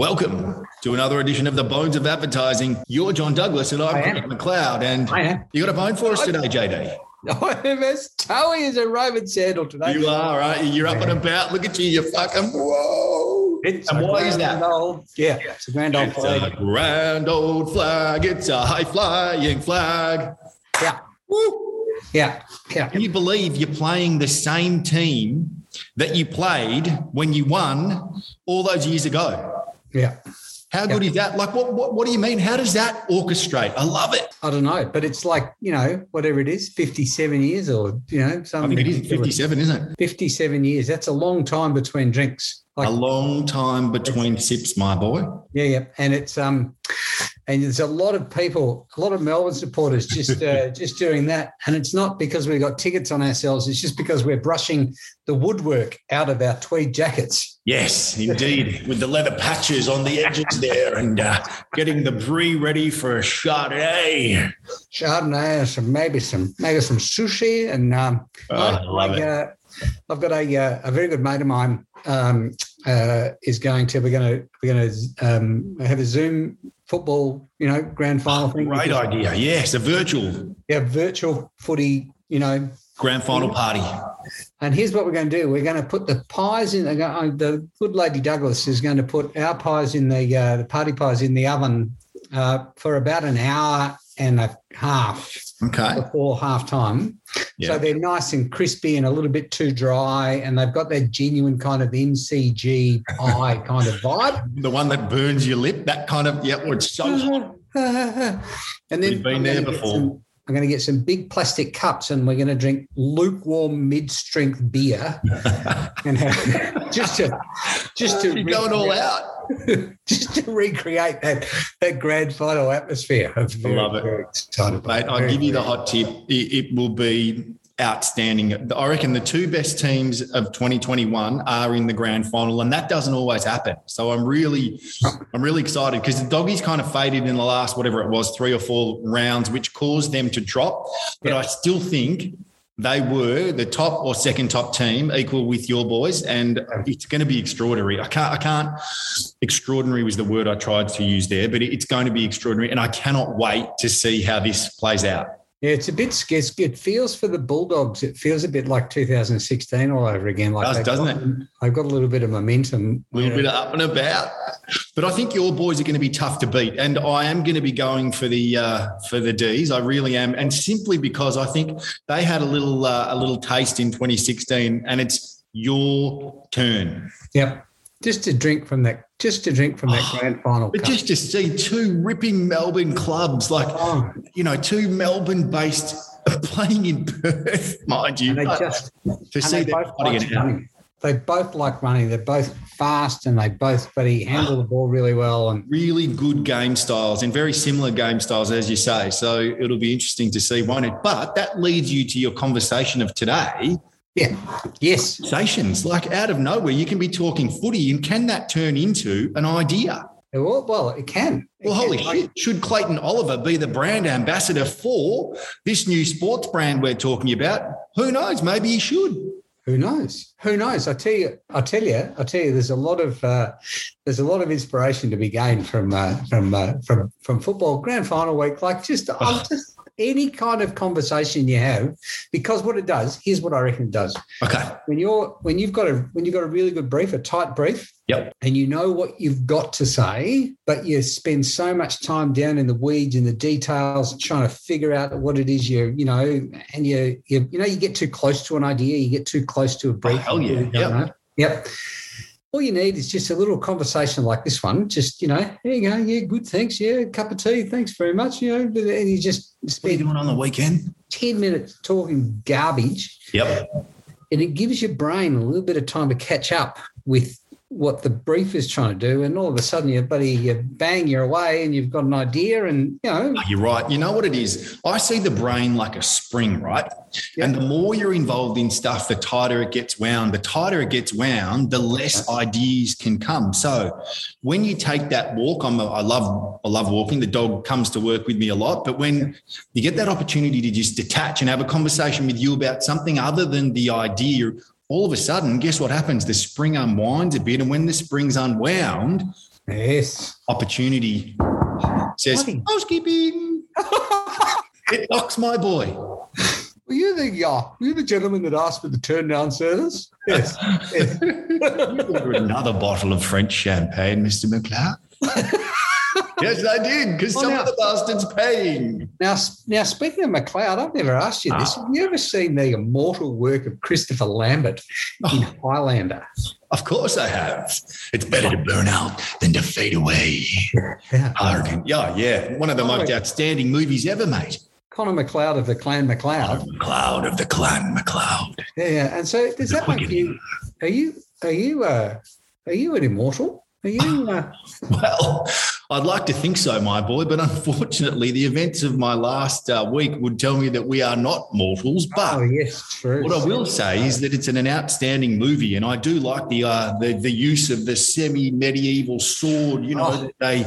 Welcome to another edition of the Bones of Advertising. You're John Douglas and I'm I McLeod. And I am. you got a bone for us today, JD? I'm as towy as a Roman sandal today. You are, right? You're up and about. Look at you. You're fucking whoa. It's And a why is grand that? Old, yeah, it's a grand old It's a flag. grand old flag. It's a high flying flag. Yeah, Woo. yeah, yeah. Can you believe you're playing the same team that you played when you won all those years ago? Yeah, How good is that? Like, what, what, what do you mean? How does that orchestrate? I love it. I don't know, but it's like you know whatever it is, fifty-seven years or you know something. I think it is 57, isn't it? Fifty-seven years. That's a long time between drinks. Like a long time between sips, my boy. Yeah, yeah, and it's um, and there's a lot of people, a lot of Melbourne supporters just uh, just doing that, and it's not because we've got tickets on ourselves. It's just because we're brushing the woodwork out of our tweed jackets. Yes, indeed. With the leather patches on the edges there and uh, getting the brie ready for a Chardonnay. Chardonnay and some maybe some maybe some sushi, and um, Oh, I love it. uh, I've got a uh, a very good mate of mine um, uh, is going to we're going to we're going to um, have a Zoom football you know grand final thing. Great because- idea. Yes, a virtual Yeah, virtual footy. You know, grand final party. And here's what we're going to do: we're going to put the pies in. uh, The good lady Douglas is going to put our pies in the uh, the party pies in the oven uh, for about an hour and a half Okay. before half time. Yeah. So they're nice and crispy and a little bit too dry, and they've got that genuine kind of MCG pie kind of vibe. The one that burns your lip, that kind of, yep, where oh, it's so hot. and then We've been I'm there before. some- I'm going to get some big plastic cups, and we're going to drink lukewarm mid-strength beer, and have, just to just to going all out. just to recreate that that grand final atmosphere. I'm very, love it. Very excited Mate. I'll Very, give you the hot tip. It, it will be outstanding. I reckon the two best teams of 2021 are in the grand final, and that doesn't always happen. So I'm really, I'm really excited because the doggies kind of faded in the last whatever it was, three or four rounds, which caused them to drop. But Yeah. I still think they were the top or second top team, equal with your boys, and it's going to be extraordinary. I can't, I can't. Extraordinary was the word I tried to use there, but it's going to be extraordinary, and I cannot wait to see how this plays out. Yeah, it's a bit scarce. It feels for the Bulldogs. It feels a bit like 2016 all over again. Like Does, doesn't got, They've got a little bit of momentum. A little bit of up and about, but I think your boys are going to be tough to beat, and I am going to be going for the uh, for the D's. I really am, and simply because I think they had a little uh, a little taste in 2016, and it's your turn. Yep. Just to drink from that. Just to drink from that Oh, grand final. But cup. just to see two ripping Melbourne clubs, like Oh, you know, two Melbourne-based playing in Perth, mind you, and they just to see they both like running. They both like running. They're both fast and they both but he handle the ball really well. And really good game styles and very similar game styles, as you say. So it'll be interesting to see, won't it? But that leads you to your conversation of today. Yeah, yes, Stations like out of nowhere, you can be talking footy, and can that turn into an idea? well, well it can. It Well, holy Like, shit! Should Clayton Oliver be the brand ambassador for this new sports brand we're talking about? Who knows? Maybe he should. Who knows? Who knows? I tell you, I tell you, I tell you. There's a lot of uh, there's a lot of inspiration to be gained from uh, from uh, from from football grand final week. Like just, I'm just any kind of conversation you have, because what it does. Here's what I reckon it does. Okay. When you're when you've got a when you've got a really good brief, a tight brief, Yep. and you know what you've got to say, but you spend so much time down in the weeds in the details trying to figure out what it is you you know, and you you, you know you get too close to an idea, you get too close to a brief. Oh, hell yeah. Yep. know. Yep. All you need is just a little conversation like this one. Just you know, there you go. Yeah, good. Thanks. Yeah, cup of tea. Thanks very much. You know, and you just spend on the weekend? ten minutes talking garbage Yep. and it gives your brain a little bit of time to catch up with what the brief is trying to do, and all of a sudden you buddy you bang you're away and you've got an idea, and you know You're right. You know what it is? I see the brain like a spring, right? And the more you're involved in stuff, the tighter it gets wound. The tighter it gets wound, the less ideas can come. So when you take that walk, I'm a, I love I love walking. The dog comes to work with me a lot. But when you get that opportunity to just detach and have a conversation with you about something other than the idea, all of a sudden, guess what happens? The spring unwinds a bit. And when the spring's unwound, Yes. Opportunity says housekeeping. it knocks my boy. Were you the uh, were you the gentleman that asked for the turn down service? Yes. yes. Another bottle of French champagne, Mr. McLeod. yes, I did, because Oh, some now- of the bastards paying. Now, now speaking of McLeod, I've never asked you this. Ah. Have you ever seen the immortal work of Christopher Lambert in Oh. Highlander? Of course I have. It's better to burn out than to fade away. Yeah. Arrogant. Yeah, yeah. One of the most outstanding movies ever made. Connor McLeod of the Clan McLeod. Cloud of the Clan McLeod. Yeah, yeah. And so does The that make you are you are you uh are you an immortal? Are you uh, Well, I'd like to think so, my boy, but unfortunately, the events of my last uh, week would tell me that we are not mortals. But Oh yes, true. What I will say is that it's an, an outstanding movie, and I do like the uh, the, the use of the semi medieval sword. You know, Oh. they.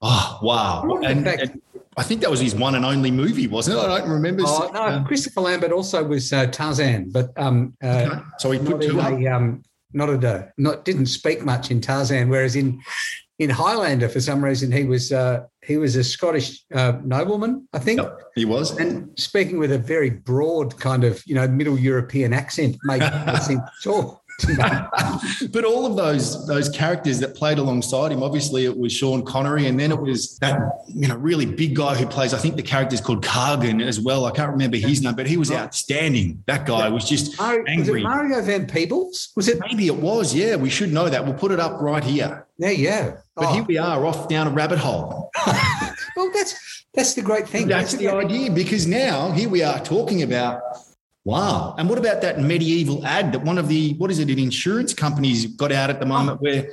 Oh wow! And, fact- and I think that was his one and only movie, wasn't it? I don't remember. Oh, no, Christopher Lambert also was uh, Tarzan, but um, uh, Okay. So he put two a, um, not a, not didn't speak much in Tarzan, whereas in in Highlander, for some reason, he was uh, he was a Scottish uh, nobleman, I think, Yep, he was. and speaking with a very broad kind of you know Middle European accent made no sense at all. but all of those those characters that played alongside him, obviously it was Sean Connery, and then it was that you know really big guy who plays. I think the character's called Kurgan as well. I can't remember his name, but he was outstanding. That guy was just Mario, was it. Mario Van Peebles? Was it? Maybe it was. Yeah, we should know that. We'll put it up right here. Yeah, yeah. But Oh, here we are off down a rabbit hole. well, that's that's the great thing. That's the great- idea because now here we are talking about wow. And what about that medieval ad that one of the what is it, an insurance companies got out at the moment where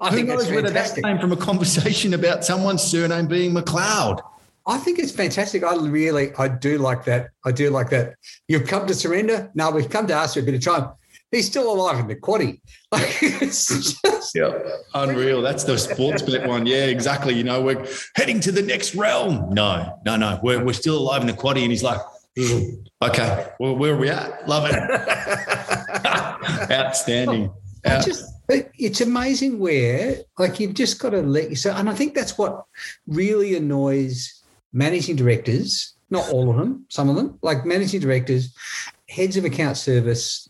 I who think knows that's whether that came from a conversation about someone's surname being McLeod. I think it's fantastic. I really, I do like that. I do like that. You've come to surrender. No, we've come to ask for a bit of time. He's still alive in the quaddy. Like it's just, Yeah. Unreal. That's the Sportsbet one. Yeah, exactly. You know, we're heading to the next realm. No, no, no. We're, we're still alive in the quaddy. And he's like, okay, well, where are we at? Love it. Outstanding. I Out- just, it's amazing where, like, you've just got to let yourself. And I think that's what really annoys managing directors. Not all of them, some of them, like managing directors, heads of account service,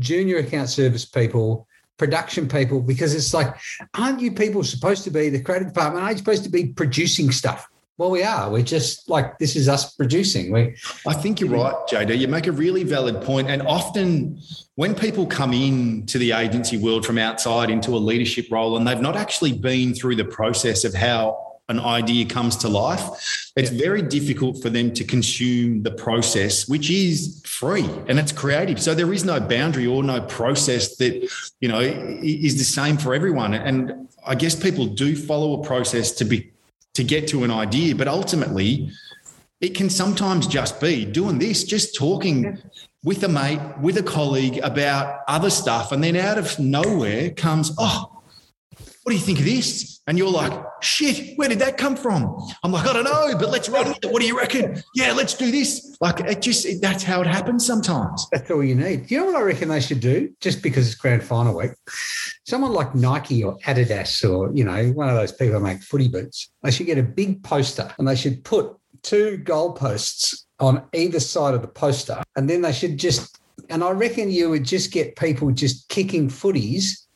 junior account service people, production people, because it's like, aren't you people supposed to be the creative department? Aren't you supposed to be producing stuff? Well, we are. We're just like this is us producing. We I think you're right, JD. You make a really valid point. And often when people come in to the agency world from outside into a leadership role and they've not actually been through the process of how an idea comes to life, it's very difficult for them to consume the process, which is free and it's creative. So there is no boundary or no process that, you know, is the same for everyone. And I guess people do follow a process to be to get to an idea, but ultimately it can sometimes just be doing this, just talking with a mate, with a colleague about other stuff. And then out of nowhere comes, oh, what do you think of this? And you're like, shit, where did that come from? I'm like, I don't know, but let's run with it. What do you reckon? Yeah, let's do this. Like, it just, it, that's how it happens sometimes. That's all you need. You know what I reckon they should do? Just because it's grand final week, someone like Nike or Adidas or you know one of those people who make footy boots, they should get a big poster and they should put two goalposts on either side of the poster, and then they should just. And I reckon you would just get people just kicking footies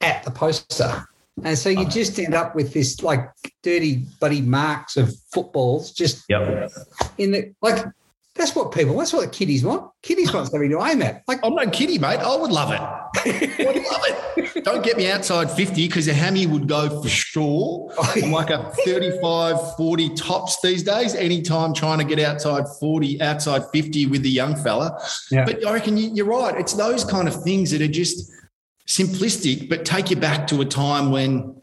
at the poster. And so you uh-huh. just end up with this like dirty buddy marks of footballs just Yep. in the like that's what people that's what the kiddies want. Kiddies want something to aim at. Like I'm no kiddie, mate. I would love it. I would love it. Don't get me outside 50 because a hammy would go for sure. I'm like a 35, 40 tops these days. Anytime trying to get outside 40, outside 50 with the young fella. Yeah. But I reckon you- you're right. It's those kind of things that are just simplistic, but take you back to a time when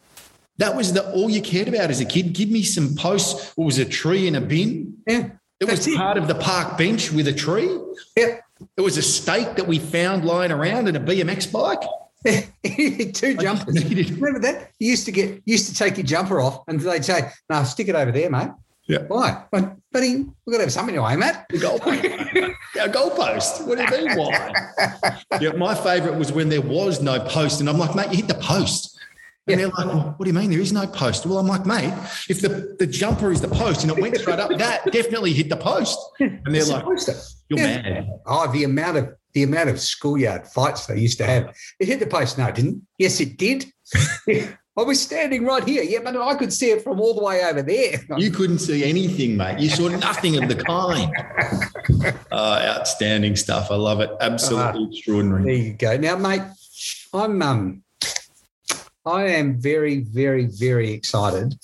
that was the all you cared about as a kid. Give me some posts. What was a tree in a bin? yeah. It was it. part of the park bench with a tree. Yep. It was a stake that we found lying around and a BMX bike. Two jumpers. Remember that? You used to get used to take your jumper off and they'd say, No, stick it over there, mate. Yeah. Why? But buddy, we've got to have something to aim at. The goalpost. Our goalpost. What do you mean? Why? yeah, my favourite was when there was no post, and I'm like, mate, you hit the post. And they're like, well, what do you mean? There is no post. Well, I'm like, mate, if the, the jumper is the post and it went straight up, that definitely hit the post. And they're It's like, you're Yeah. mad. Oh, the amount of the amount of schoolyard fights they used to have. It hit the post. No, it didn't. Yes, it did. I was standing right here. Yeah, but I could see it from all the way over there. You couldn't see anything, mate. You saw nothing of the kind. Uh, outstanding stuff. I love it. Absolutely There extraordinary. There you go. Now, mate, I'm um, I am very, very, very excited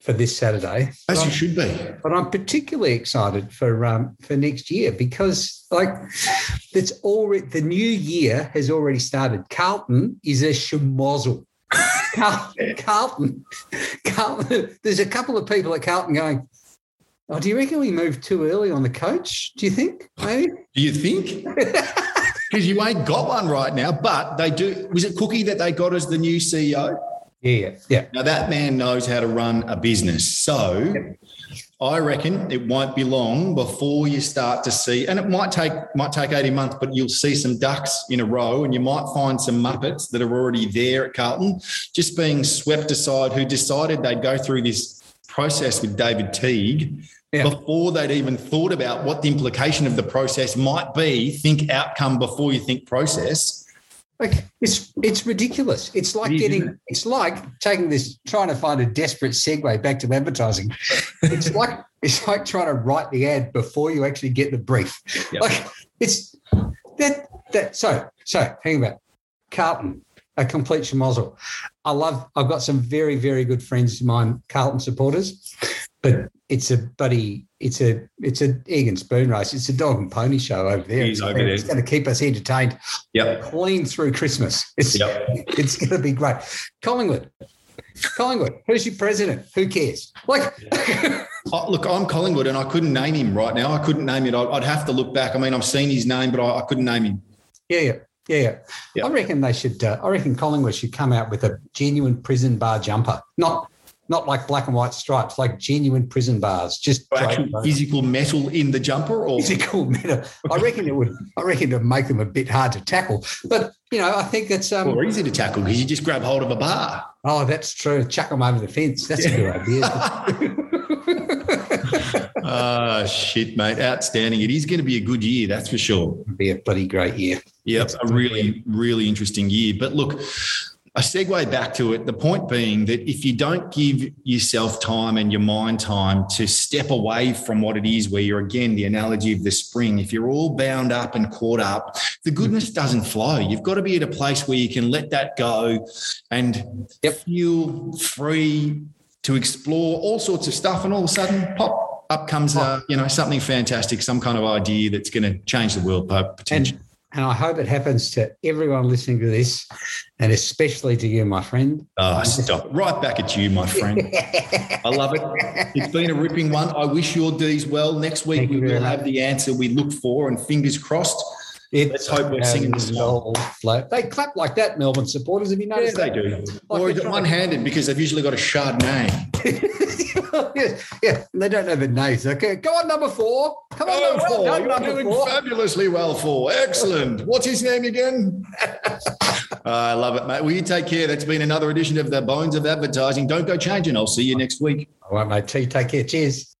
for this Saturday. As you should be. but I'm particularly excited for um for next year because like it's already the new year has already started. Carlton is a schmozzle. Carl- Carlton, Carlton. There's a couple of people at Carlton going. Oh, do you reckon we moved too early on the coach? Do you think? Maybe. Do you think? Because you ain't got one right now, but they do. Was it Cookie that they got as the new CEO? Yeah, yeah. Now that man knows how to run a business. So I reckon it won't be long before you start to see, and it might take might take 18 months, but you'll see some ducks in a row and you might find some Muppets that are already there at Carlton, just being swept aside, who decided they'd go through this process with David Teague Yeah. before they'd even thought about what the implication of the process might be. Think outcome before you think process. Like it's it's ridiculous. It's like It getting isn't it's like taking this trying to find a desperate segue back to advertising. It's like it's like trying to write the ad before you actually get the brief. Yep. Like it's that that so so hang about Carlton, a complete schmozzle. I love I've got some very, very good friends of mine, Carlton supporters, but it's a buddy, it's a it's a egg and spoon race. It's a dog and pony show over there. It is over there. Going to keep us entertained Yep. clean through Christmas. It's Yep. it's going to be great. Collingwood, Collingwood. Who's your president? Who cares? Like, Oh, look, I'm Collingwood, and I couldn't name him right now. I couldn't name it. I'd, I'd have to look back. I mean, I've seen his name, but I, I couldn't name him. yeah, yeah, yeah, yeah. Yeah. I reckon they should. Uh, I reckon Collingwood should come out with a genuine prison bar jumper, not not like black and white stripes, like genuine prison bars. Just physical metal in the jumper, or physical metal. I reckon it would. I reckon it would make them a bit hard to tackle. But you know, I think it's um. or easy to tackle because you just grab hold of a bar. Oh, that's true. Chuck them over the fence. That's a good idea. Ah, shit, mate, outstanding! It is going to be a good year, that's for sure. It'd be a bloody great year. Yep, a really, really interesting year. But look, I segue back to it. The point being that if you don't give yourself time and your mind time to step away from what it is, where you're again the analogy of the spring, if you're all bound up and caught up, the goodness doesn't flow. You've got to be at a place where you can let that go and Yep. feel free to explore all sorts of stuff. And all of a sudden, pop. Up comes, uh, you know, something fantastic, some kind of idea that's going to change the world potentially. And, and I hope it happens to everyone listening to this, and especially to you, my friend. Oh, stop. Right back at you, my friend. I love it. It's been a ripping one. I wish your D's well. Next week, Thank we will much. have the answer we look for, and fingers crossed. It's Let's hope we're singing the song. They clap like that, Melbourne supporters. Have you Yeah, noticed they that? do. Like Or is it one handed because they've usually got a Chardonnay? yeah, yeah, they don't know the names. Okay, go on, number four. Come on, Go number four. You're number doing four. fabulously well for. Excellent. What's his name again? Ah, I love it, mate. Will you take care. That's been another edition of the Bones of Advertising. Don't go changing. I'll see you next week. All right, mate. Take care. Cheers.